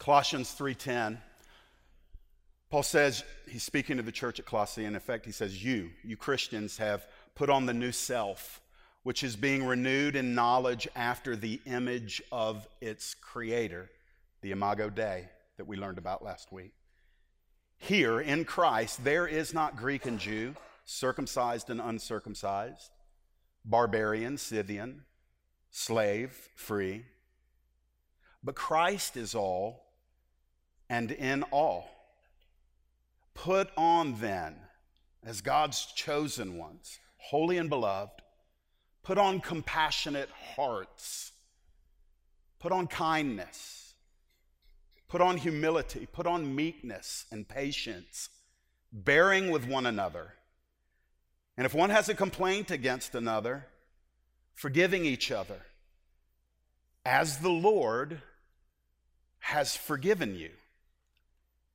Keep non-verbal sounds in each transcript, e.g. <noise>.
Colossians 3:10. Paul says, he's speaking to the church at Colossae, in effect, he says, You, you Christians, have put on the new self, which is being renewed in knowledge after the image of its creator, the Imago Dei that we learned about last week. Here in Christ, there is not Greek and Jew, circumcised and uncircumcised, barbarian, Scythian, slave, free. But Christ is all and in all. Put on then, as God's chosen ones, holy and beloved, put on compassionate hearts, put on kindness, put on humility, put on meekness and patience, bearing with one another. And if one has a complaint against another, forgiving each other, as the Lord has forgiven you.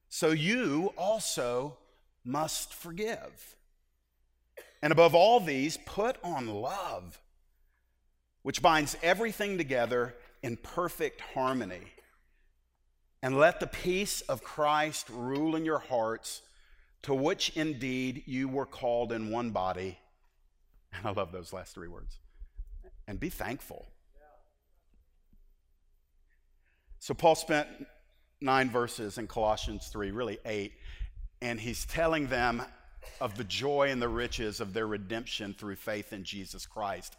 So you also must forgive. And above all these, put on love, which binds everything together in perfect harmony. And let the peace of Christ rule in your hearts, to which indeed you were called in one body. And <laughs> I love those last three words. And be thankful. So, Paul spent nine verses in Colossians 3, really eight, and he's telling them of the joy and the riches of their redemption through faith in Jesus Christ.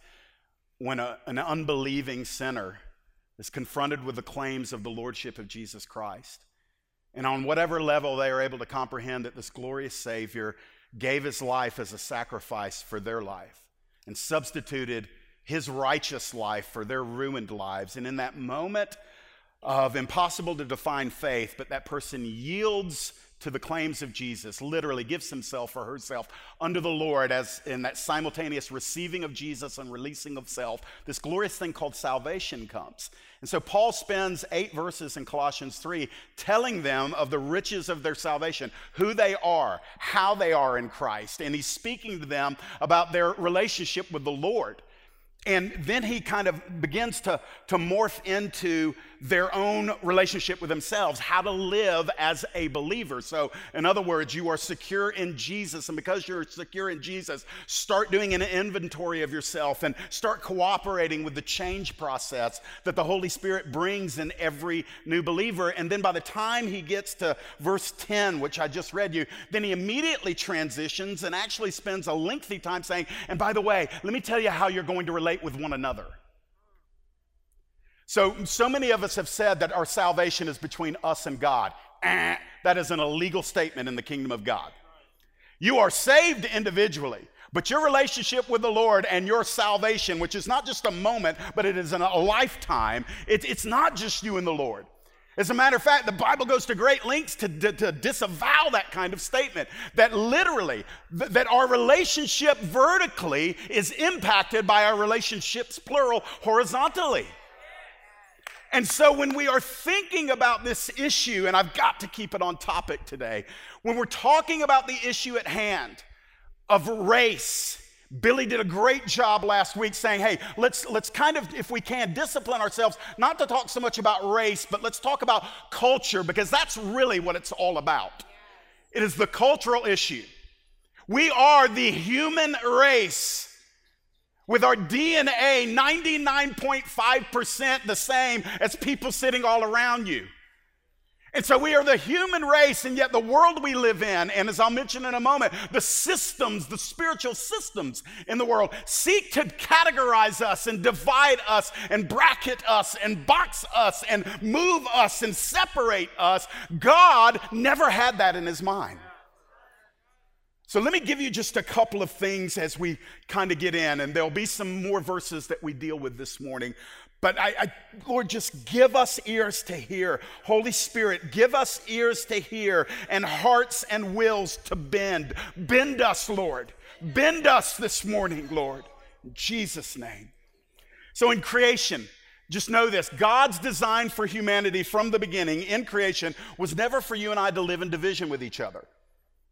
When a, an unbelieving sinner is confronted with the claims of the lordship of Jesus Christ, and on whatever level they are able to comprehend that this glorious Savior gave his life as a sacrifice for their life and substituted his righteous life for their ruined lives. And in that moment of impossible to define faith, but that person yields to the claims of Jesus, literally gives himself or herself under the Lord as in that simultaneous receiving of Jesus and releasing of self, this glorious thing called salvation comes. And so Paul spends eight verses in Colossians 3 telling them of the riches of their salvation, who they are, how they are in Christ. And he's speaking to them about their relationship with the Lord. And then he kind of begins to, to morph into their own relationship with themselves, how to live as a believer. So, in other words, you are secure in Jesus. And because you're secure in Jesus, start doing an inventory of yourself and start cooperating with the change process that the Holy Spirit brings in every new believer. And then by the time he gets to verse 10, which I just read you, then he immediately transitions and actually spends a lengthy time saying, and by the way, let me tell you how you're going to relate relate with one another. So, so many of us have said that our salvation is between us and God. Eh, that is an illegal statement in the kingdom of God. You are saved individually, but your relationship with the Lord and your salvation, which is not just a moment, but it is a lifetime, it, it's not just you and the Lord. As a matter of fact, the Bible goes to great lengths to, to, to disavow that kind of statement. That literally, th- that our relationship vertically is impacted by our relationships, plural, horizontally. And so when we are thinking about this issue, and I've got to keep it on topic today, when we're talking about the issue at hand of race, Billy did a great job last week saying, hey, let's, let's kind of, if we can, discipline ourselves not to talk so much about race, but let's talk about culture because that's really what it's all about. It is the cultural issue. We are the human race with our DNA 99.5% the same as people sitting all around you. And so we are the human race, and yet the world we live in, and as I'll mention in a moment, the systems, the spiritual systems in the world seek to categorize us and divide us and bracket us and box us and move us and separate us. God never had that in his mind. So let me give you just a couple of things as we kind of get in, and there'll be some more verses that we deal with this morning. But I, I, Lord, just give us ears to hear. Holy Spirit, give us ears to hear and hearts and wills to bend. Bend us, Lord. Bend us this morning, Lord. In Jesus' name. So in creation, just know this God's design for humanity from the beginning in creation was never for you and I to live in division with each other.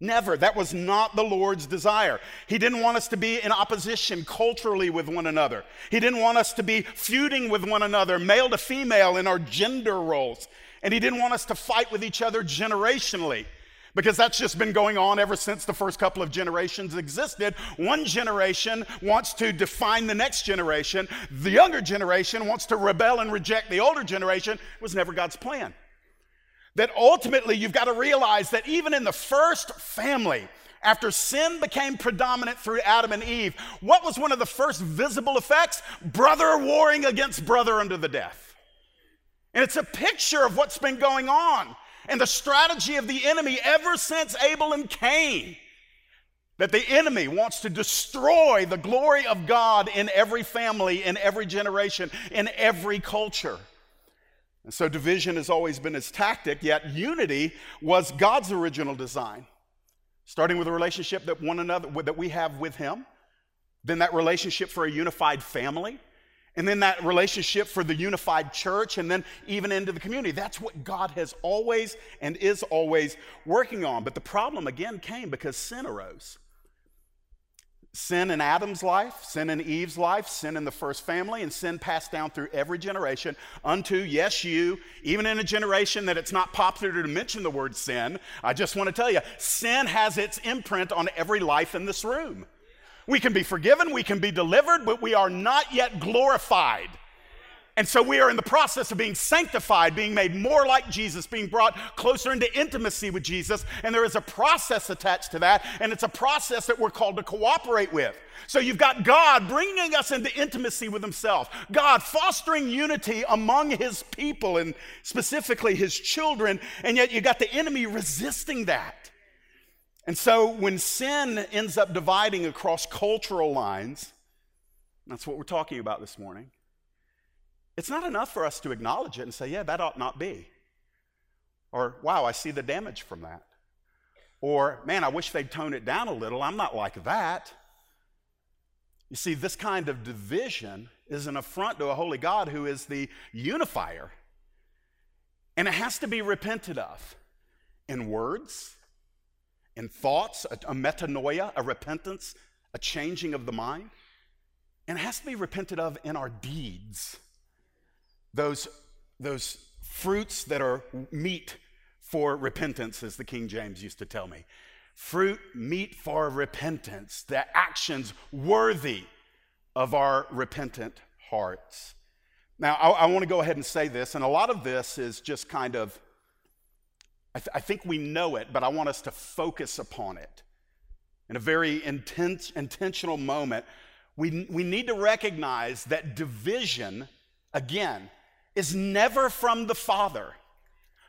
Never. That was not the Lord's desire. He didn't want us to be in opposition culturally with one another. He didn't want us to be feuding with one another, male to female, in our gender roles. And he didn't want us to fight with each other generationally because that's just been going on ever since the first couple of generations existed. One generation wants to define the next generation, the younger generation wants to rebel and reject the older generation. It was never God's plan. That ultimately, you've got to realize that even in the first family, after sin became predominant through Adam and Eve, what was one of the first visible effects? Brother warring against brother unto the death. And it's a picture of what's been going on and the strategy of the enemy ever since Abel and Cain. That the enemy wants to destroy the glory of God in every family, in every generation, in every culture. And so division has always been his tactic, yet unity was God's original design. Starting with a relationship that one another that we have with him, then that relationship for a unified family, and then that relationship for the unified church, and then even into the community. That's what God has always and is always working on. But the problem again came because sin arose. Sin in Adam's life, sin in Eve's life, sin in the first family, and sin passed down through every generation unto, yes, you, even in a generation that it's not popular to mention the word sin. I just want to tell you, sin has its imprint on every life in this room. We can be forgiven, we can be delivered, but we are not yet glorified. And so we are in the process of being sanctified, being made more like Jesus, being brought closer into intimacy with Jesus. And there is a process attached to that, and it's a process that we're called to cooperate with. So you've got God bringing us into intimacy with Himself, God fostering unity among His people and specifically His children, and yet you've got the enemy resisting that. And so when sin ends up dividing across cultural lines, that's what we're talking about this morning. It's not enough for us to acknowledge it and say, yeah, that ought not be. Or, wow, I see the damage from that. Or, man, I wish they'd tone it down a little. I'm not like that. You see, this kind of division is an affront to a holy God who is the unifier. And it has to be repented of in words, in thoughts, a, a metanoia, a repentance, a changing of the mind. And it has to be repented of in our deeds. Those, those fruits that are meet for repentance, as the King James used to tell me. Fruit, meet for repentance, the actions worthy of our repentant hearts. Now, I, I want to go ahead and say this, and a lot of this is just kind of I, th- I think we know it, but I want us to focus upon it. In a very intense, intentional moment, we, we need to recognize that division, again, is never from the Father.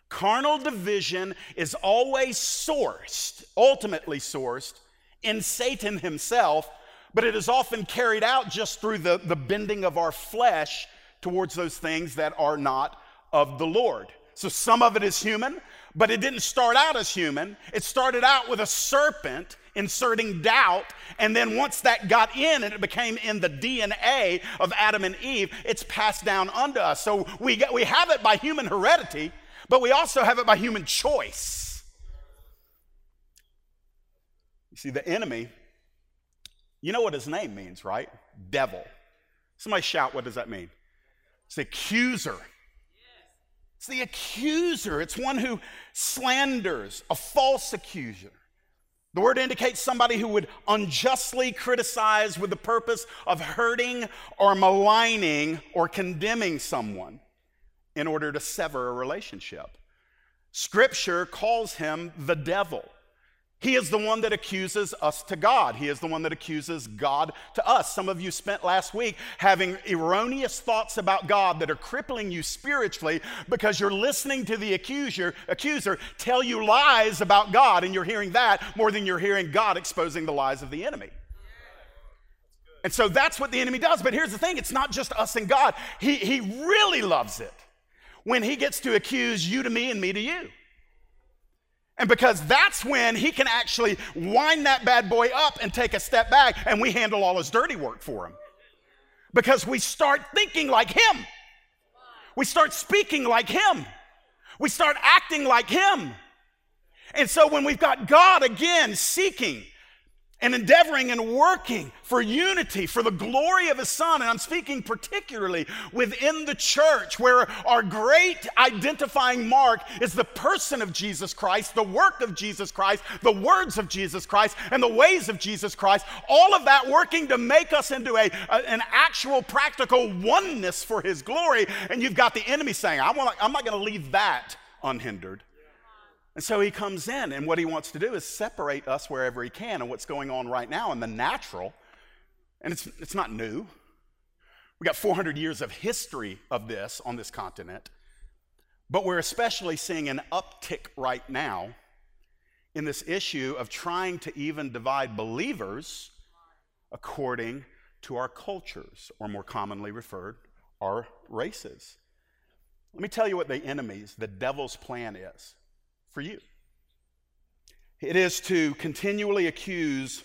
Carnal division is always sourced, ultimately sourced, in Satan himself, but it is often carried out just through the, the bending of our flesh towards those things that are not of the Lord. So some of it is human, but it didn't start out as human. It started out with a serpent inserting doubt. And then once that got in and it became in the DNA of Adam and Eve, it's passed down unto us. So we, get, we have it by human heredity, but we also have it by human choice. You see, the enemy, you know what his name means, right? Devil. Somebody shout, what does that mean? It's the accuser. It's the accuser, it's one who slanders, a false accuser. The word indicates somebody who would unjustly criticize with the purpose of hurting or maligning or condemning someone in order to sever a relationship. Scripture calls him the devil. He is the one that accuses us to God. He is the one that accuses God to us. Some of you spent last week having erroneous thoughts about God that are crippling you spiritually because you're listening to the accuser, accuser tell you lies about God, and you're hearing that more than you're hearing God exposing the lies of the enemy. And so that's what the enemy does. But here's the thing it's not just us and God, he, he really loves it when he gets to accuse you to me and me to you. And because that's when he can actually wind that bad boy up and take a step back, and we handle all his dirty work for him. Because we start thinking like him, we start speaking like him, we start acting like him. And so when we've got God again seeking and endeavoring and working for unity, for the glory of his son. And I'm speaking particularly within the church, where our great identifying mark is the person of Jesus Christ, the work of Jesus Christ, the words of Jesus Christ, and the ways of Jesus Christ. All of that working to make us into a, a an actual practical oneness for his glory. And you've got the enemy saying, I'm not, I'm not going to leave that unhindered. And so he comes in, and what he wants to do is separate us wherever he can. And what's going on right now in the natural, and it's, it's not new. We got 400 years of history of this on this continent, but we're especially seeing an uptick right now in this issue of trying to even divide believers according to our cultures, or more commonly referred, our races. Let me tell you what the enemy's, the devil's plan is for you. It is to continually accuse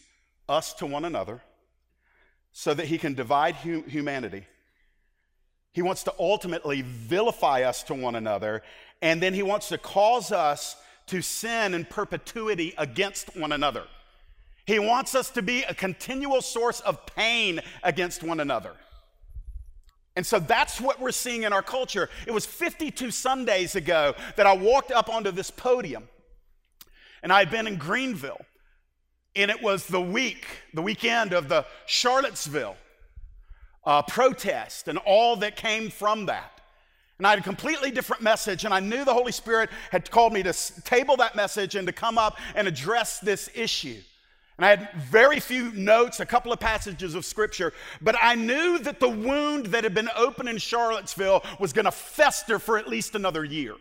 us to one another so that he can divide hu- humanity. He wants to ultimately vilify us to one another, and then he wants to cause us to sin in perpetuity against one another. He wants us to be a continual source of pain against one another. And so that's what we're seeing in our culture. It was 52 Sundays ago that I walked up onto this podium, and I had been in Greenville, and it was the week, the weekend of the Charlottesville uh, protest and all that came from that. And I had a completely different message, and I knew the Holy Spirit had called me to table that message and to come up and address this issue. And I had very few notes, a couple of passages of scripture, but I knew that the wound that had been open in Charlottesville was going to fester for at least another year.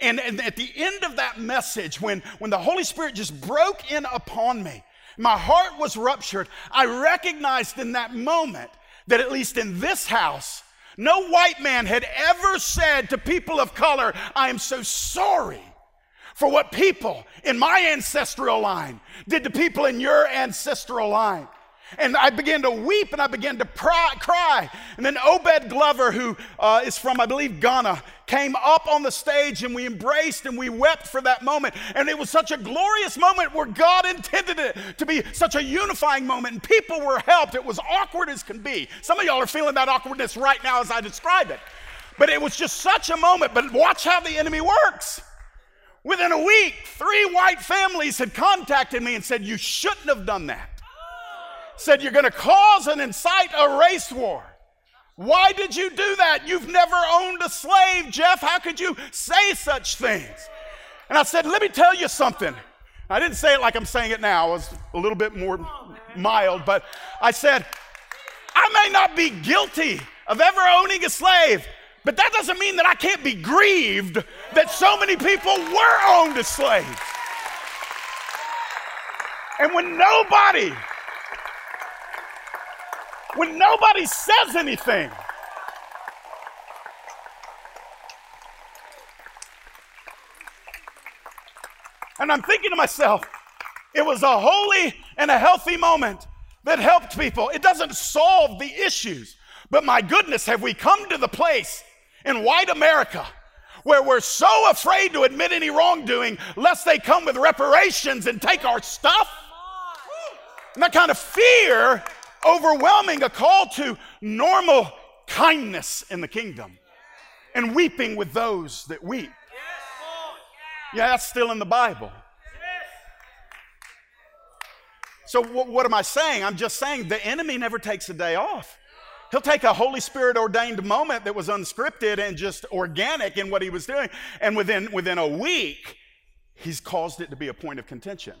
And, and, at the end of that message, when, when the Holy Spirit just broke in upon me, my heart was ruptured. I recognized in that moment that at least in this house, no white man had ever said to people of color, I am so sorry for what people in my ancestral line did to people in your ancestral line. And I began to weep and I began to pry, cry. And then Obed Glover, who uh, is from, I believe, Ghana, came up on the stage and we embraced and we wept for that moment. And it was such a glorious moment where God intended it to be such a unifying moment and people were helped. It was awkward as can be. Some of y'all are feeling that awkwardness right now as I describe it. But it was just such a moment. But watch how the enemy works. Within a week, three white families had contacted me and said, You shouldn't have done that. Said, You're going to cause and incite a race war. Why did you do that? You've never owned a slave, Jeff. How could you say such things? And I said, Let me tell you something. I didn't say it like I'm saying it now, I was a little bit more mild, but I said, I may not be guilty of ever owning a slave, but that doesn't mean that I can't be grieved that so many people were owned as slaves. And when nobody, when nobody says anything, and I'm thinking to myself, it was a holy and a healthy moment that helped people. It doesn't solve the issues, but my goodness, have we come to the place in white America where we're so afraid to admit any wrongdoing lest they come with reparations and take our stuff. And that kind of fear overwhelming a call to normal kindness in the kingdom and weeping with those that weep. Yeah, that's still in the Bible. So, what am I saying? I'm just saying the enemy never takes a day off. He'll take a Holy Spirit ordained moment that was unscripted and just organic in what he was doing, and within, within a week, he's caused it to be a point of contention.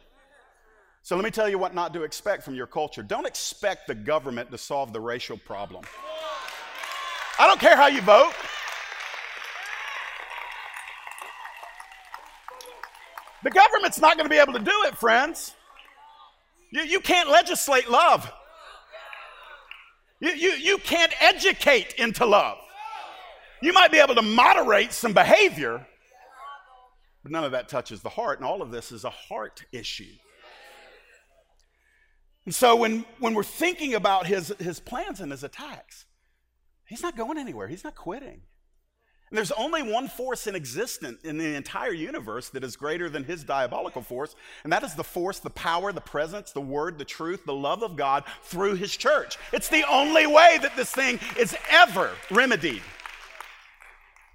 So let me tell you what not to expect from your culture. Don't expect the government to solve the racial problem. I don't care how you vote. The government's not going to be able to do it, friends. You, you can't legislate love. You, you, you can't educate into love. You might be able to moderate some behavior, but none of that touches the heart, and all of this is a heart issue. And so when, when we're thinking about his, his plans and his attacks, he's not going anywhere, he's not quitting. And there's only one force in existence in the entire universe that is greater than his diabolical force, and that is the force, the power, the presence, the word, the truth, the love of God through his church. It's the only way that this thing is ever remedied.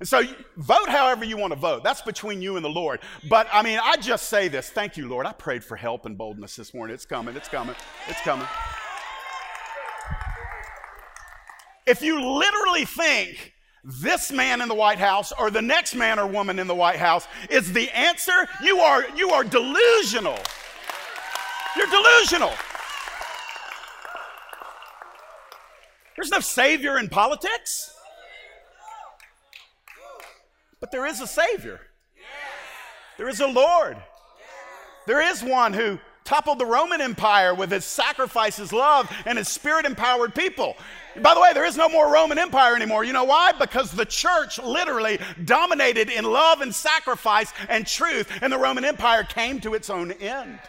And so vote however you want to vote. That's between you and the Lord. But I mean, I just say this. Thank you, Lord. I prayed for help and boldness this morning. It's coming. It's coming. It's coming. If you literally think this man in the White House or the next man or woman in the White House is the answer, you are, you are delusional. You're delusional. There's no savior in politics. But there is a savior. There is a Lord. There is one who toppled the Roman Empire with his sacrifice, his love, and his spirit empowered people. By the way, there is no more Roman Empire anymore. You know why? Because the church literally dominated in love and sacrifice and truth, and the Roman Empire came to its own end.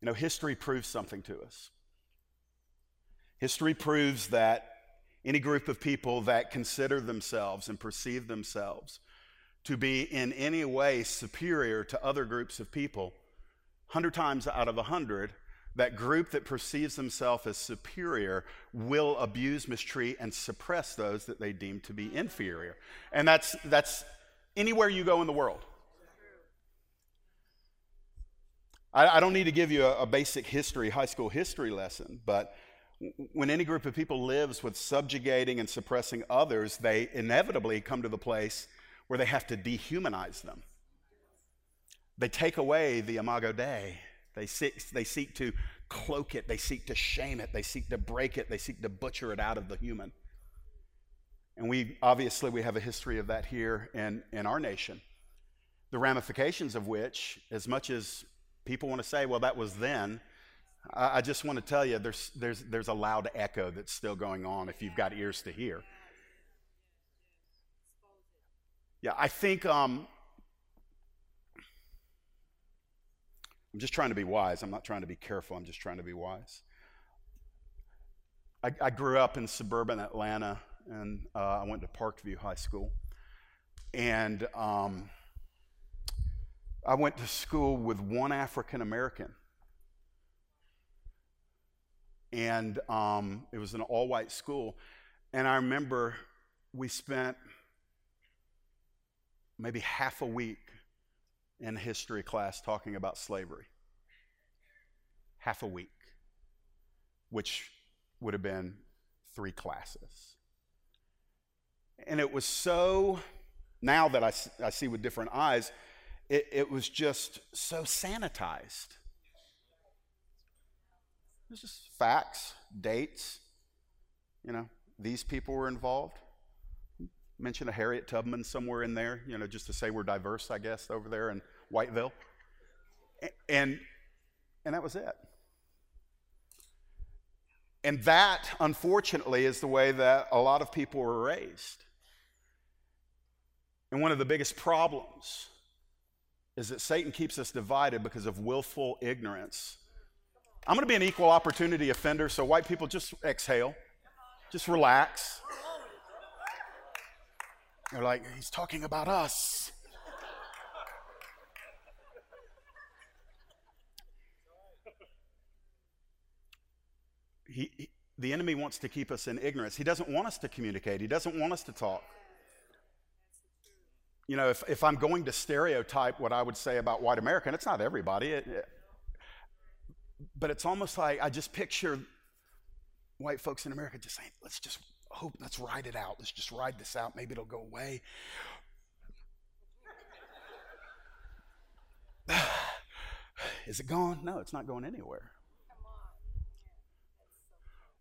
You know, history proves something to us. History proves that any group of people that consider themselves and perceive themselves to be in any way superior to other groups of people, 100 times out of 100, that group that perceives themselves as superior will abuse, mistreat, and suppress those that they deem to be inferior. And that's, that's anywhere you go in the world. I, I don't need to give you a, a basic history, high school history lesson, but when any group of people lives with subjugating and suppressing others, they inevitably come to the place where they have to dehumanize them. They take away the imago Dei. They seek, they seek to cloak it, they seek to shame it, they seek to break it, they seek to butcher it out of the human. And we obviously we have a history of that here in, in our nation. The ramifications of which, as much as people want to say, well, that was then, I, just want to tell you there's, there's, there's a loud echo that's still going on if you've got ears to hear. Yeah, I think um, I'm just trying to be wise. I'm not trying to be careful. I'm just trying to be wise. I, I grew up in suburban Atlanta, and uh, I went to Parkview High School. And um, I went to school with one African American. And um, it was an all white school. And I remember we spent maybe half a week in history class talking about slavery. Half a week, which would have been three classes. And it was so, now that I, I see with different eyes, it, it was just so sanitized. It was just facts, dates. You know, these people were involved. Mention a Harriet Tubman somewhere in there, you know, just to say we're diverse, I guess, over there in Whiteville. And, and that was it. And that, unfortunately, is the way that a lot of people were raised. And one of the biggest problems is that Satan keeps us divided because of willful ignorance. I'm going to be an equal opportunity offender, so white people just exhale, just relax. They're like, he's talking about us. He, he, the enemy wants to keep us in ignorance. He doesn't want us to communicate. He doesn't want us to talk you know, if, if I'm going to stereotype what I would say about white America, and it's not everybody, it, it, but it's almost like I just picture white folks in America just saying, let's just hope, let's ride it out. Let's just ride this out. Maybe it'll go away. <sighs> Is it gone? No, it's not going anywhere.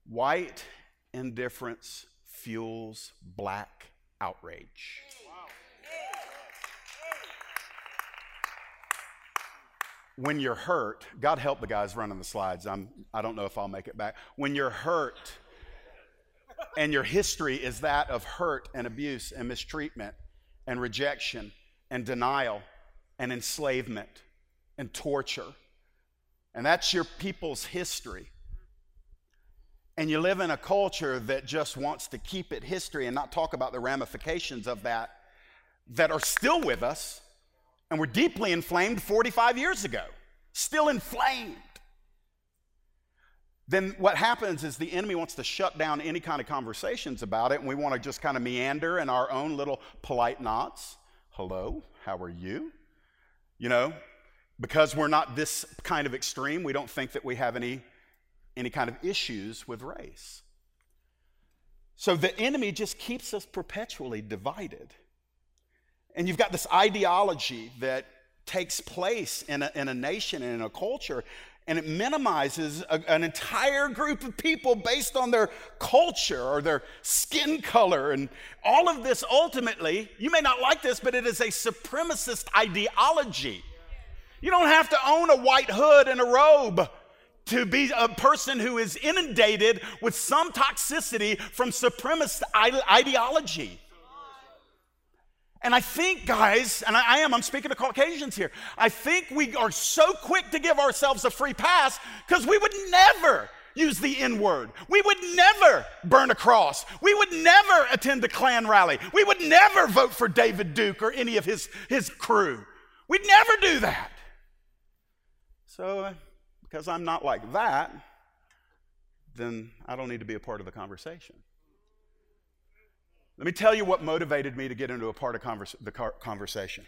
White indifference fuels black outrage. When you're hurt, God help the guys running the slides. I'm, I don't know if I'll make it back. When you're hurt, and your history is that of hurt and abuse and mistreatment and rejection and denial and enslavement and torture, and that's your people's history, and you live in a culture that just wants to keep it history and not talk about the ramifications of that, that are still with us and were deeply inflamed 45 years ago, still inflamed. Then what happens is the enemy wants to shut down any kind of conversations about it, and we want to just kind of meander in our own little polite knots. Hello, how are you? You know, because we're not this kind of extreme, we don't think that we have any any kind of issues with race. So the enemy just keeps us perpetually divided. And you've got this ideology that takes place in a, in a nation and in a culture, and it minimizes a, an entire group of people based on their culture or their skin color. And all of this ultimately, you may not like this, but it is a supremacist ideology. You don't have to own a white hood and a robe to be a person who is inundated with some toxicity from supremacist ideology. And I think, guys, and I, am, I'm speaking to Caucasians here, I think we are so quick to give ourselves a free pass because we would never use the N word. We would never burn a cross. We would never attend a Klan rally. We would never vote for David Duke or any of his, his crew. We'd never do that. So, because I'm not like that, then I don't need to be a part of the conversation. Let me tell you what motivated me to get into a part of converse, the conversation.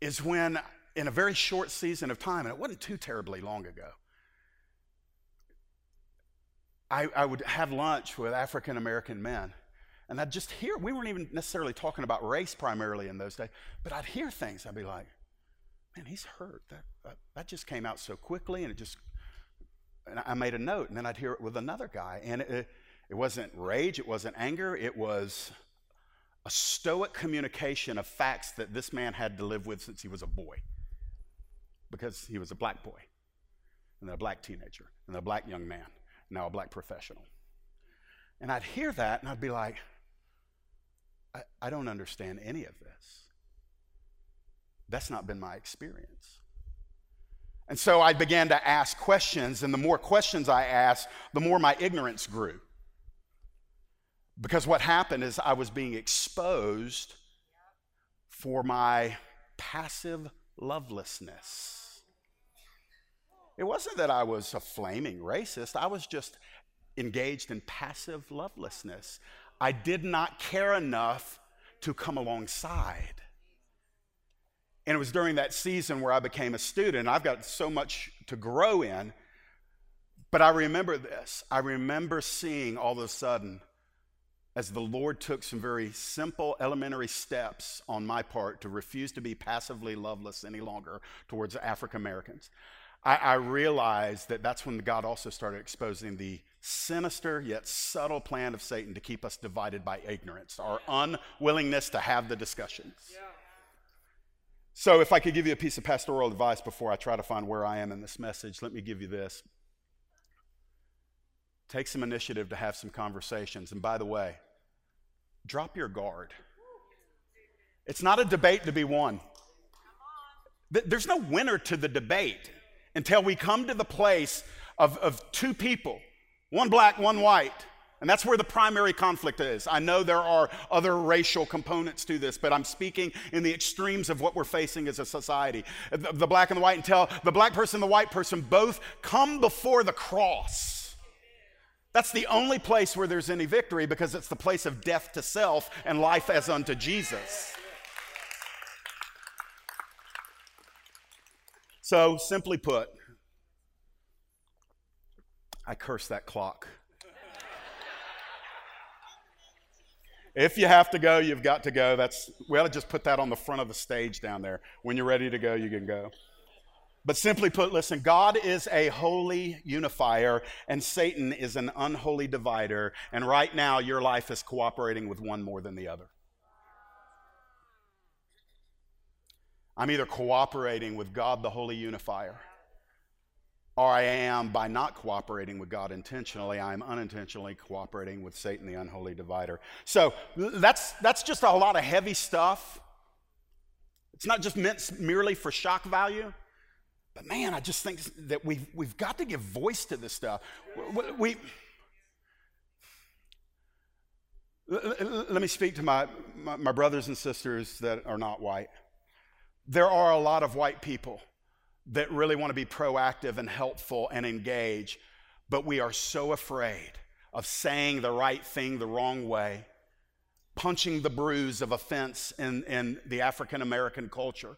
Is when, in a very short season of time, and it wasn't too terribly long ago, I, I would have lunch with African American men. And I'd just hear, we weren't even necessarily talking about race primarily in those days, but I'd hear things. I'd be like, man, he's hurt. That, that, that just came out so quickly, and it just, and I made a note, and then I'd hear it with another guy. And it, it wasn't rage, it wasn't anger, it was a stoic communication of facts that this man had to live with since he was a boy. Because he was a black boy, and then a black teenager, and then a black young man, now a black professional. And I'd hear that, and I'd be like, I, I don't understand any of this. That's not been my experience. And so I began to ask questions, and the more questions I asked, the more my ignorance grew. Because what happened is I was being exposed for my passive lovelessness. It wasn't that I was a flaming racist, I was just engaged in passive lovelessness. I did not care enough to come alongside. And it was during that season where I became a student. I've got so much to grow in. But I remember this. I remember seeing all of a sudden as the Lord took some very simple, elementary steps on my part to refuse to be passively loveless any longer towards African Americans. I, I, realized that that's when God also started exposing the sinister yet subtle plan of Satan to keep us divided by ignorance, our unwillingness to have the discussions. So, if I could give you a piece of pastoral advice before I try to find where I am in this message, let me give you this. Take some initiative to have some conversations. And by the way, drop your guard. It's not a debate to be won. There's no winner to the debate until we come to the place of, of two people, one black, one white. And that's where the primary conflict is. I know there are other racial components to this, but I'm speaking in the extremes of what we're facing as a society. The, the black and the white, until the black person and the white person both come before the cross that's the only place where there's any victory because it's the place of death to self and life as unto Jesus. So, simply put, I curse that clock. If you have to go, you've got to go. That's we ought to just put that on the front of the stage down there. When you're ready to go, you can go. But simply put, listen, God is a holy unifier and Satan is an unholy divider. And right now, your life is cooperating with one more than the other. I'm either cooperating with God, the holy unifier, or I am, by not cooperating with God intentionally, I am unintentionally cooperating with Satan, the unholy divider. So that's, that's just a lot of heavy stuff. It's not just meant merely for shock value. But man, I just think that we've, we've got to give voice to this stuff. We, we let me speak to my, my, my brothers and sisters that are not white. There are a lot of white people that really want to be proactive and helpful and engage, but we are so afraid of saying the right thing the wrong way, punching the bruise of offense in, in the African American culture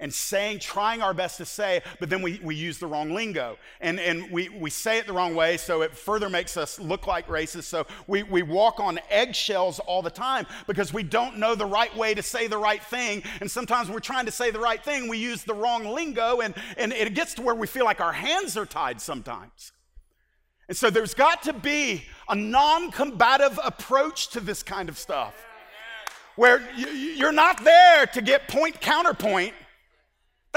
and saying, trying our best to say, but then we, we use the wrong lingo. And, and we, we say it the wrong way, so it further makes us look like racists. So we, we walk on eggshells all the time because we don't know the right way to say the right thing. And sometimes we're trying to say the right thing, we use the wrong lingo, and, and it gets to where we feel like our hands are tied sometimes. And so there's got to be a non combative approach to this kind of stuff where you're not there to get point counterpoint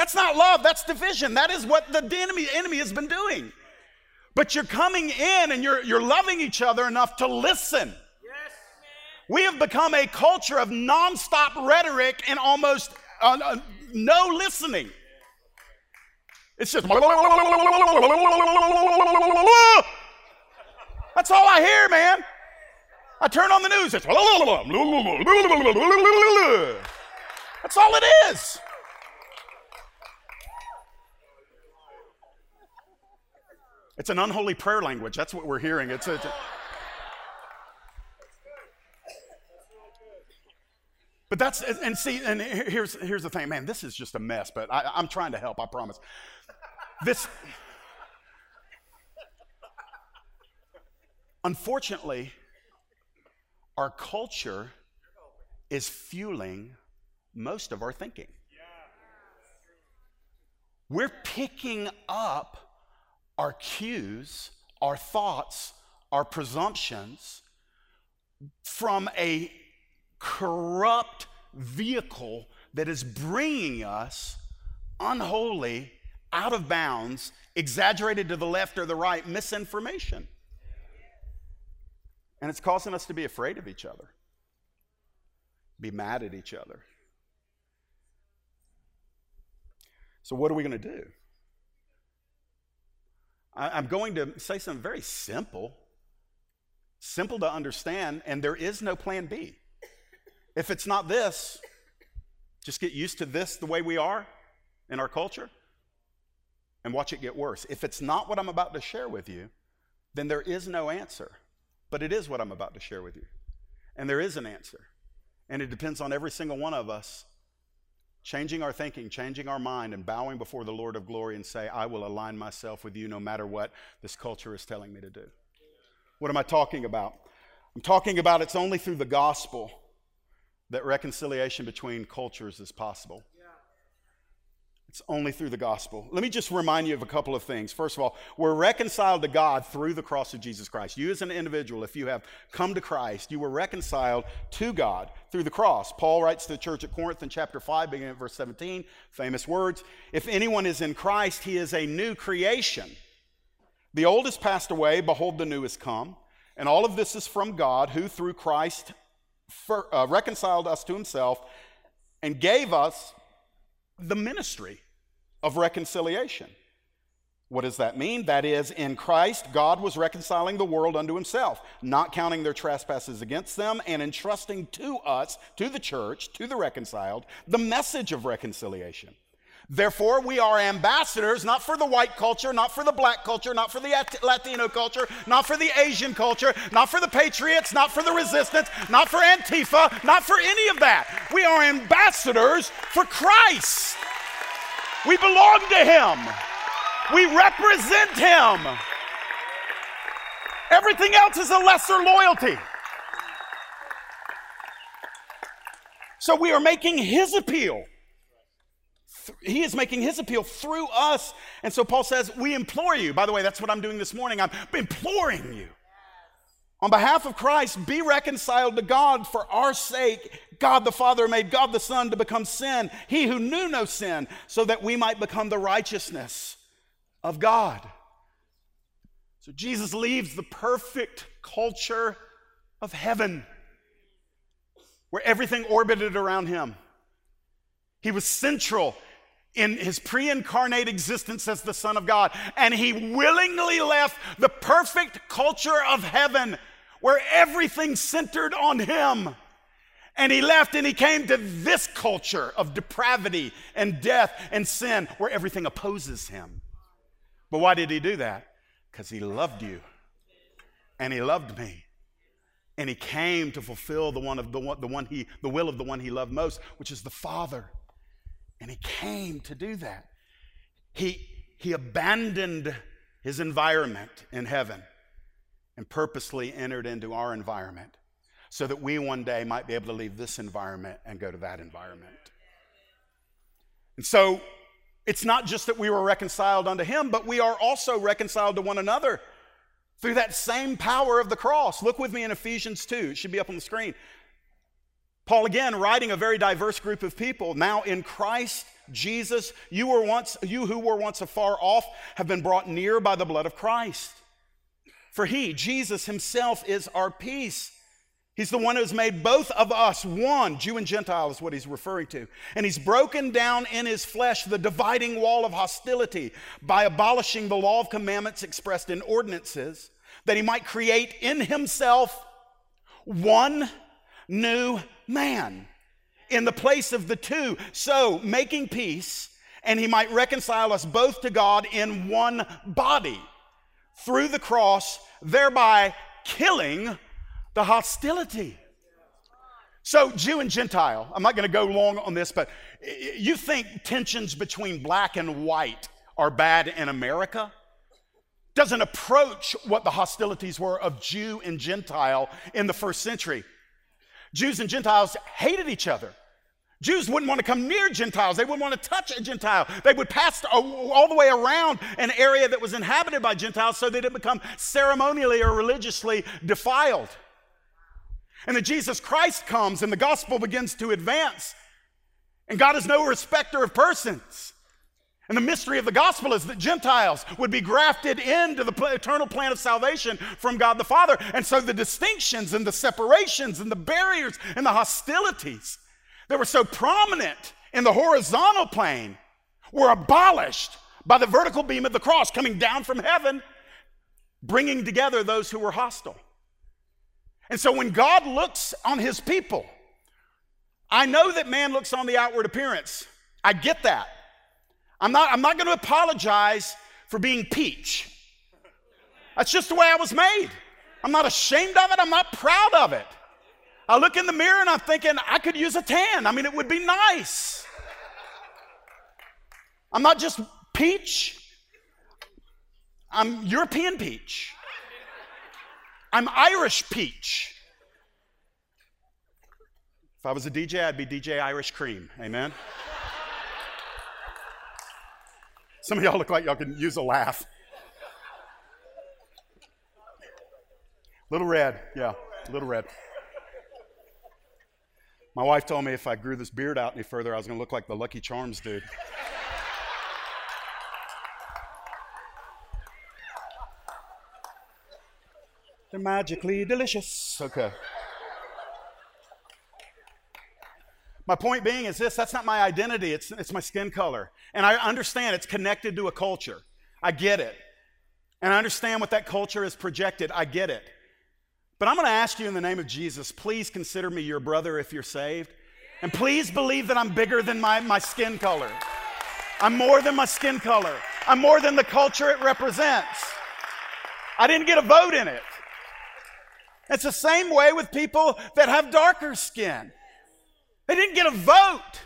that's not love, that's division. That is what the enemy, enemy has been doing. But you're coming in and you're, you're loving each other enough to listen. Yes, We have become a culture of nonstop rhetoric and almost uh, uh, no listening. It's just. That's all I hear, man. I turn on the news. It's. That's all it is. It's an unholy prayer language. That's what we're hearing. It's a, it's a But that's, and see, and here's, here's the thing, man, this is just a mess, but I, I'm trying to help, I promise. This, unfortunately, our culture is fueling most of our thinking. We're picking up our cues, our thoughts, our presumptions from a corrupt vehicle that is bringing us unholy, out of bounds, exaggerated to the left or the right misinformation. And it's causing us to be afraid of each other, be mad at each other. So, what are we going to do? I'm going to say something very simple, simple to understand, and there is no plan B. If it's not this, just get used to this the way we are in our culture and watch it get worse. If it's not what I'm about to share with you, then there is no answer. But it is what I'm about to share with you. And there is an answer. And it depends on every single one of us Changing our thinking, changing our mind, and bowing before the Lord of glory and say, I will align myself with you no matter what this culture is telling me to do. What am I talking about? I'm talking about it's only through the gospel that reconciliation between cultures is possible. It's only through the gospel. Let me just remind you of a couple of things. First of all, we're reconciled to God through the cross of Jesus Christ. You, as an individual, if you have come to Christ, you were reconciled to God through the cross. Paul writes to the church at Corinth in chapter 5, beginning at verse 17, famous words If anyone is in Christ, he is a new creation. The old has passed away, behold, the new has come. And all of this is from God, who through Christ for, uh, reconciled us to himself and gave us the ministry of reconciliation. What does that mean? That is, in Christ, God was reconciling the world unto himself, not counting their trespasses against them, and entrusting to us, to the church, to the reconciled, the message of reconciliation. Therefore, we are ambassadors, not for the white culture, not for the black culture, not for the Latino culture, not for the Asian culture, not for the patriots, not for the resistance, not for Antifa, not for any of that. We are ambassadors for Christ. We belong to Him, we represent Him. Everything else is a lesser loyalty. So we are making His appeal he is making his appeal through us. And so Paul says, We implore you. By the way, that's what I'm doing this morning. I'm imploring you. On behalf of Christ, be reconciled to God for our sake. God the Father made God the Son to become sin, he who knew no sin, so that we might become the righteousness of God. So Jesus leaves the perfect culture of heaven where everything orbited around him. He was central in his pre incarnate existence as the Son of God. And he willingly left the perfect culture of heaven where everything centered on him. And he left and he came to this culture of depravity and death and sin where everything opposes him. But why did he do that? Because he loved you and he loved me. And he came to fulfill the one of the one, the one he the will of the one he loved most, which is the Father. And he came to do that. He, he abandoned his environment in heaven and purposely entered into our environment so that we one day might be able to leave this environment and go to that environment. And so it's not just that we were reconciled unto him, but we are also reconciled to one another through that same power of the cross. Look with me in Ephesians 2. It should be up on the screen. Paul again writing a very diverse group of people. Now in Christ Jesus, you were once you who were once afar off have been brought near by the blood of Christ. For he, Jesus himself is our peace. He's the one who's made both of us one, Jew and Gentile is what he's referring to. And he's broken down in his flesh the dividing wall of hostility by abolishing the law of commandments expressed in ordinances, that he might create in himself one new man in the place of the two. So, making peace, and he might reconcile us both to God in one body through the cross, thereby killing the hostility. So, Jew and Gentile, I'm not going to go long on this, but you think tensions between black and white are bad in America? Doesn't approach what the hostilities were of Jew and Gentile in the first century. Jews and Gentiles hated each other. Jews wouldn't want to come near Gentiles. They wouldn't want to touch a Gentile. They would pass all the way around an area that was inhabited by Gentiles so they didn't become ceremonially or religiously defiled. And then Jesus Christ comes and the gospel begins to advance. And God is no respecter of persons. And the mystery of the gospel is that Gentiles would be grafted into the eternal plan of salvation from God the Father. And so the distinctions and the separations and the barriers and the hostilities that were so prominent in the horizontal plane were abolished by the vertical beam of the cross coming down from heaven, bringing together those who were hostile. And so when God looks on his people, I know that man looks on the outward appearance. I get that. I'm not, I'm not going to apologize for being peach. That's just the way I was made. I'm not ashamed of it. I'm not proud of it. I look in the mirror and I'm thinking, I could use a tan. I mean, it would be nice. I'm not just peach, I'm European peach. I'm Irish peach. If I was a DJ, I'd be DJ Irish Cream. Amen. Some of y'all look like y'all can use a laugh. Little red, yeah, little red. My wife told me if I grew this beard out any further, I was going to look like the Lucky Charms dude. They're magically delicious. Okay. My point being is this that's not my identity, it's, it's my skin color. And I understand it's connected to a culture. I get it. And I understand what that culture is projected. I get it. But I'm going to ask you in the name of Jesus, please consider me your brother if you're saved. And please believe that I'm bigger than my, my skin color. I'm more than my skin color. I'm more than the culture it represents. I didn't get a vote in it. It's the same way with people that have darker skin. They didn't get a vote.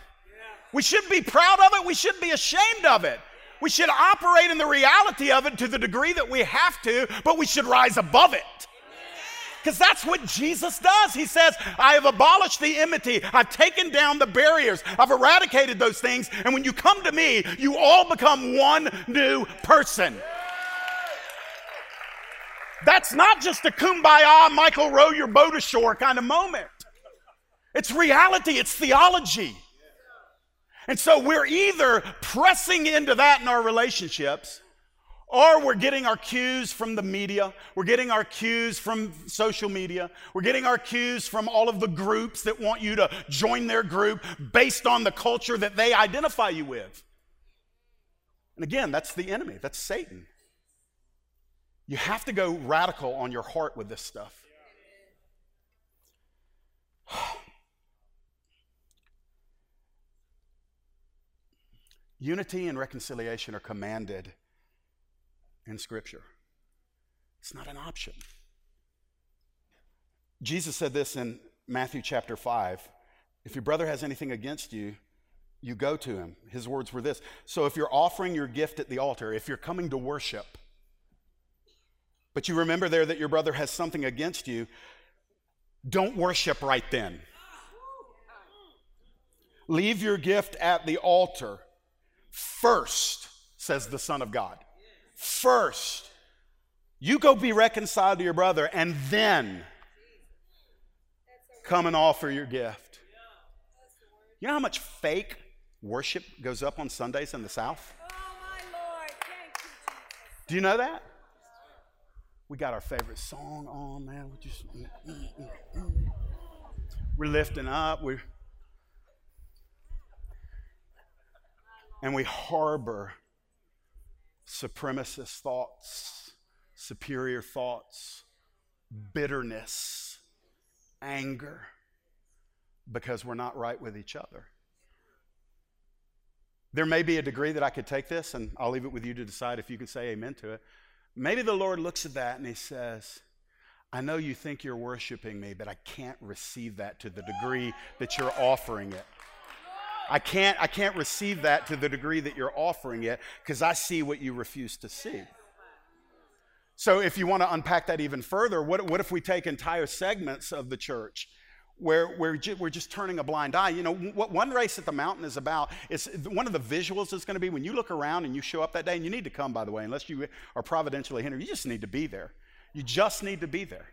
We should be proud of it. We should be ashamed of it. We should operate in the reality of it to the degree that we have to, but we should rise above it. Because that's what Jesus does. He says, I have abolished the enmity. I've taken down the barriers. I've eradicated those things. And when you come to me, you all become one new person. That's not just a kumbaya, Michael, row your boat ashore kind of moment. It's reality, it's theology. And so we're either pressing into that in our relationships, or we're getting our cues from the media, we're getting our cues from social media, we're getting our cues from all of the groups that want you to join their group based on the culture that they identify you with. And again, that's the enemy, that's Satan. You have to go radical on your heart with this stuff. Unity and reconciliation are commanded in Scripture. It's not an option. Jesus said this in Matthew chapter 5 If your brother has anything against you, you go to him. His words were this. So if you're offering your gift at the altar, if you're coming to worship, but you remember there that your brother has something against you, don't worship right then. Leave your gift at the altar first, says the Son of God. First. You go be reconciled to your brother and then come and offer your gift. You know how much fake worship goes up on Sundays in the South? Do you know that? We got our favorite song on, man. We just mm, mm, mm, we're lifting up. We're and we harbor supremacist thoughts, superior thoughts, bitterness, anger, because we're not right with each other. There may be a degree that I could take this, and I'll leave it with you to decide if you can say amen to it. Maybe the Lord looks at that and He says, I know you think you're worshiping me, but I can't receive that to the degree that you're offering it. I can't, I can't receive that to the degree that you're offering it because I see what you refuse to see. So, if you want to unpack that even further, what, what if we take entire segments of the church where we're, we're just turning a blind eye? You know, what one race at the mountain is about is one of the visuals is going to be when you look around and you show up that day, and you need to come, by the way, unless you are providentially hindered, you just need to be there. You just need to be there.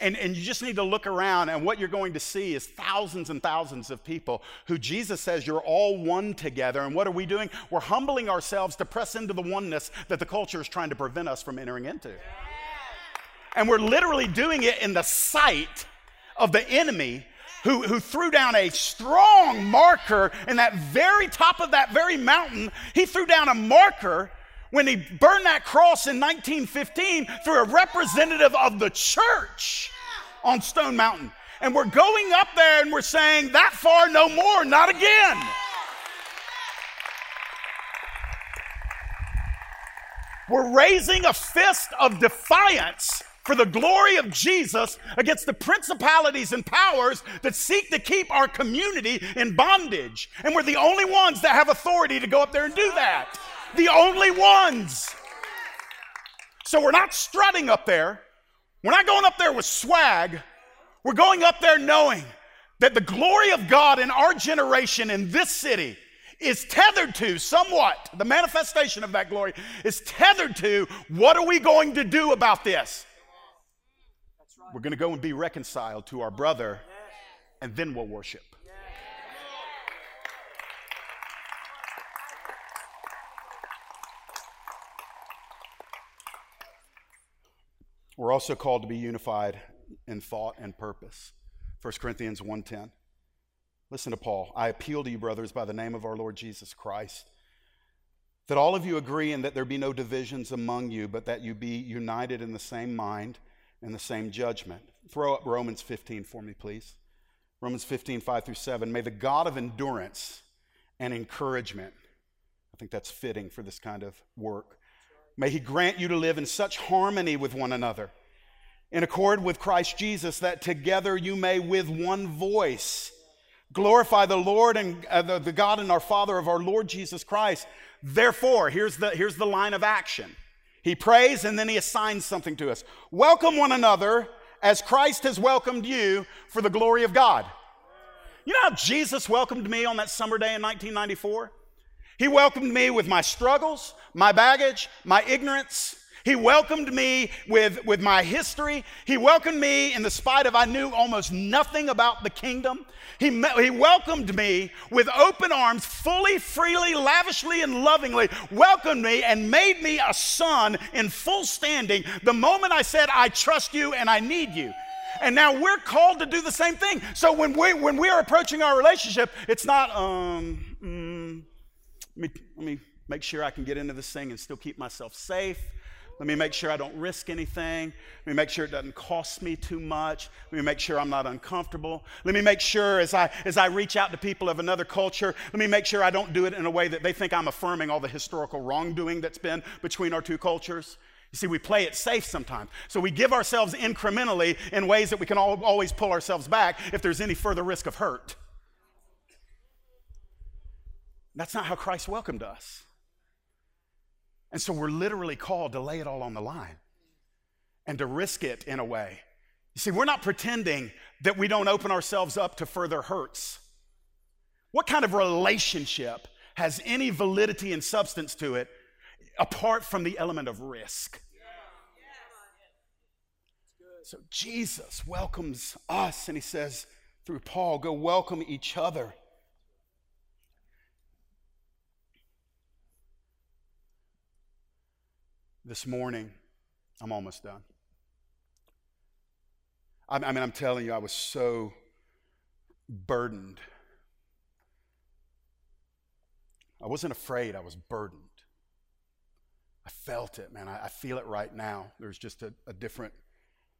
And, and you just need to look around, and what you're going to see is thousands and thousands of people who Jesus says you're all one together. And what are we doing? We're humbling ourselves to press into the oneness that the culture is trying to prevent us from entering into. And we're literally doing it in the sight of the enemy who, who threw down a strong marker in that very top of that very mountain. He threw down a marker when he burned that cross in 1915 through a representative of the church on Stone Mountain. And we're going up there and we're saying, that far no more, not again. We're raising a fist of defiance for the glory of Jesus against the principalities and powers that seek to keep our community in bondage. And we're the only ones that have authority to go up there and do that the only ones. So we're not strutting up there. We're not going up there with swag. We're going up there knowing that the glory of God in our generation in this city is tethered to somewhat, the manifestation of that glory is tethered to what are we going to do about this? We're going to go and be reconciled to our brother, and then we'll worship. We're also called to be unified in thought and purpose. 1 Corinthians 1:10. Listen to Paul. I appeal to you brothers by the name of our Lord Jesus Christ that all of you agree and that there be no divisions among you, but that you be united in the same mind and the same judgment. Throw up Romans 15 for me, please. Romans 15, 5 through 7. May the God of endurance and encouragement, I think that's fitting for this kind of work, May He grant you to live in such harmony with one another, in accord with Christ Jesus, that together you may with one voice glorify the Lord and uh, the, the God and our Father of our Lord Jesus Christ. Therefore, here's the, here's the line of action. He prays and then he assigns something to us. Welcome one another as Christ has welcomed you for the glory of God. You know how Jesus welcomed me on that summer day in 1994? He welcomed me with my struggles, my baggage, my ignorance. He welcomed me with, with my history. He welcomed me in the spite of I knew almost nothing about the kingdom. He, he welcomed me with open arms, fully, freely, lavishly, and lovingly welcomed me and made me a son in full standing the moment I said, I trust you and I need you. And now we're called to do the same thing. So when we when we are approaching our relationship, it's not um, mm, let me, let me make sure I can get into this thing and still keep myself safe. Let me make sure I don't risk anything. Let me make sure it doesn't cost me too much. Let me make sure I'm not uncomfortable. Let me make sure as I, as I reach out to people of another culture, let me make sure I don't do it in a way that they think I'm affirming all the historical wrongdoing that's been between our two cultures. You see, we play it safe sometimes. So we give ourselves incrementally in ways that we can always pull ourselves back if there's any further risk of hurt. That's not how Christ welcomed us. And so we're literally called to lay it all on the line and to risk it in a way. You see, we're not pretending that we don't open ourselves up to further hurts. What kind of relationship has any validity and substance to it apart from the element of risk? So Jesus welcomes us and he says through Paul, go welcome each other. This morning, I'm almost done. I, mean, I'm telling you, I was so burdened. I wasn't afraid, I was burdened. I felt it, man. I, I feel it right now. There's just a, a different,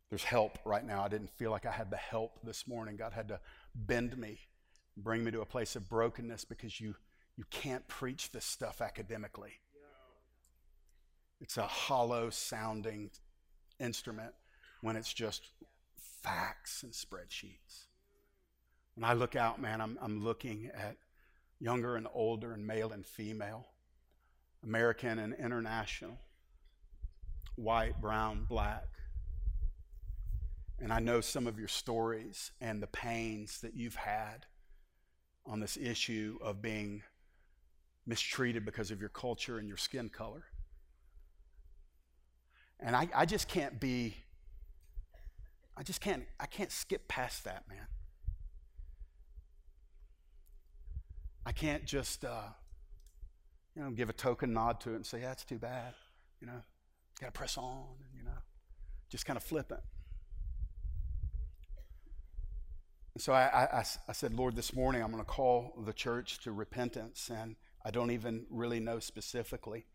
there's help right now. I didn't feel like I had the help this morning. God had to bend me, bring me to a place of brokenness because you, you can't preach this stuff academically. It's a hollow sounding instrument when it's just facts and spreadsheets. When I look out, man, I'm, I'm looking at younger and older and male and female, American and international, white, brown, black. And I know some of your stories and the pains that you've had on this issue of being mistreated because of your culture and your skin color. And I, I just can't be, I just can't, I can't skip past that, man. I can't just, uh, you know, give a token nod to it and say, yeah, it's too bad. You know, got to press on, and, you know, just kind of flip it. And so I, I, I said, Lord, this morning I'm going to call the church to repentance, and I don't even really know specifically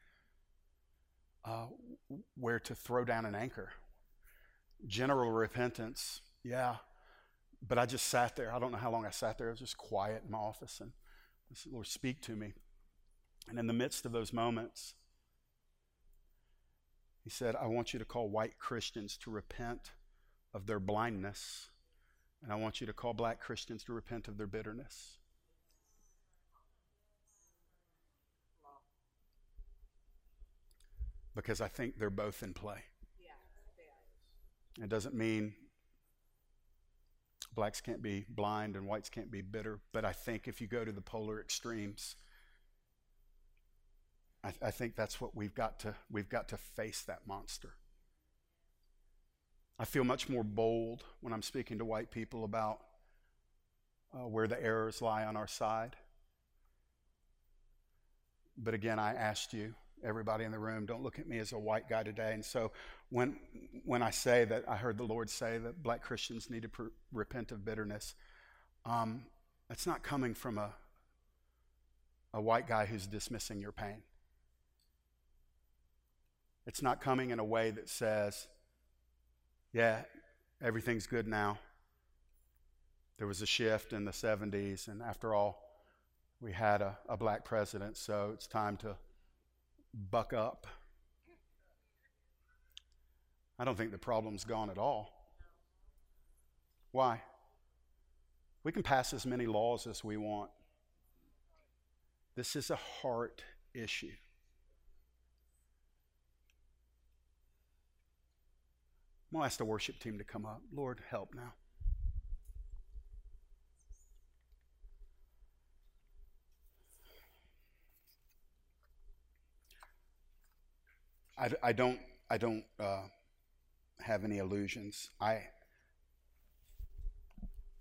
uh, where to throw down an anchor. General repentance, yeah. But I just sat there. I don't know how long I sat there. I was just quiet in my office and said, Lord, speak to me. And in the midst of those moments, he said, I want you to call white Christians to repent of their blindness, and I want you to call black Christians to repent of their bitterness. Because I think they're both in play. It doesn't mean blacks can't be blind and whites can't be bitter, but I think if you go to the polar extremes, I, I think that's what we've got to we've got to face that monster. I feel much more bold when I'm speaking to white people about uh, where the errors lie on our side. But again, I asked you everybody in the room, don't look at me as a white guy today. And so when, when I say that I heard the Lord say that black Christians need to repent of bitterness, um, it's not coming from a, a white guy who's dismissing your pain. It's not coming in a way that says, yeah, everything's good now. There was a shift in the 70s, and after all, we had a, a black president, so it's time to buck up. I don't think the problem's gone at all. Why? We can pass as many laws as we want. This is a heart issue. I'm going to ask the worship team to come up. Lord, help now. I, I don't, I don't uh, have any illusions. I,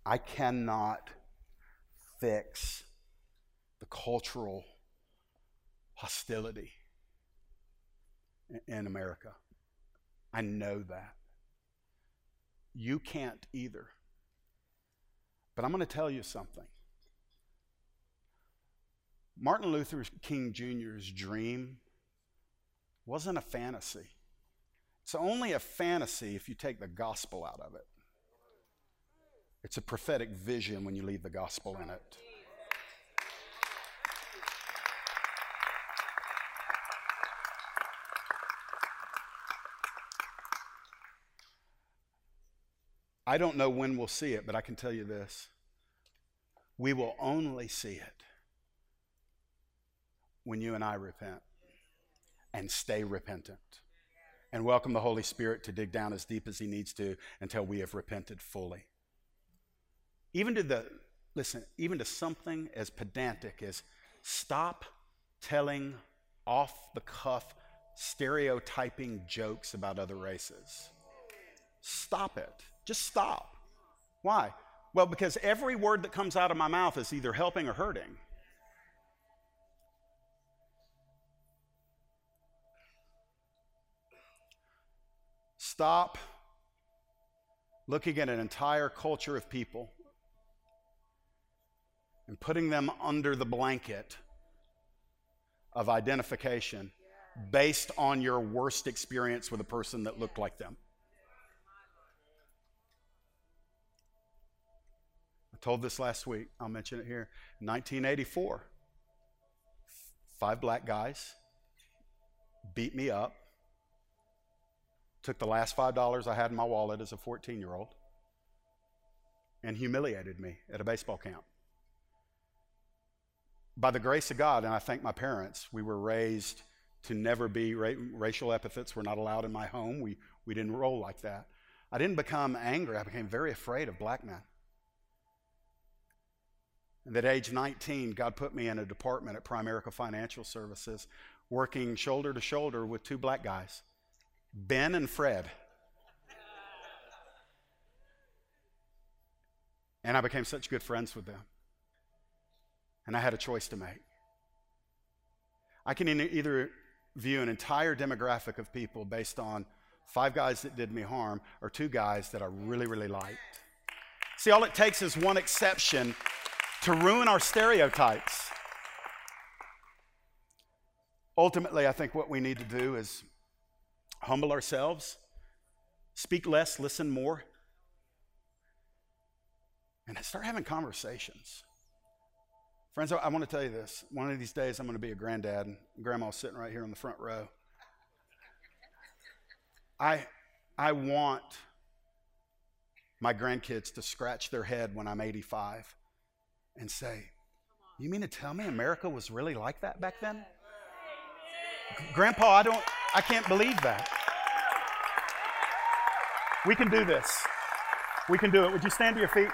I cannot fix the cultural hostility in America. I know that. You can't either. But I'm going to tell you something. Martin Luther King Jr.'s dream wasn't a fantasy. It's only a fantasy if you take the gospel out of it. It's a prophetic vision when you leave the gospel in it. I don't know when we'll see it, but I can tell you this. We will only see it when you and I repent and stay repentant and welcome the Holy Spirit to dig down as deep as He needs to until we have repented fully. Even to the, listen, even to something as pedantic as stop telling off the cuff, stereotyping jokes about other races. Stop it. Just stop. Why? Well, because every word that comes out of my mouth is either helping or hurting. Stop looking at an entire culture of people and putting them under the blanket of identification based on your worst experience with a person that looked like them. I told this last week, I'll mention it here. 1984, five black guys beat me up, took the last $5 I had in my wallet as a 14 year old, and humiliated me at a baseball camp. By the grace of God, and I thank my parents, we were raised to never be ra- racial epithets were not allowed in my home. We, we didn't roll like that. I didn't become angry, I became very afraid of black men. And at age 19, God put me in a department at Primerica Financial Services, working shoulder to shoulder with two black guys, Ben and Fred. And I became such good friends with them. And I had a choice to make. I can either view an entire demographic of people based on five guys that did me harm or two guys that I really, really liked. See, all it takes is one exception to ruin our stereotypes. Ultimately, I think what we need to do is humble ourselves, speak less, listen more, and start having conversations. Friends, I want to tell you this. One of these days, I'm going to be a granddad, and grandma's sitting right here in the front row. I, I want my grandkids to scratch their head when I'm 85 and say, You mean to tell me America was really like that back then? Grandpa, I don't, I can't believe that. We can do this. We can do it. Would you stand to your feet?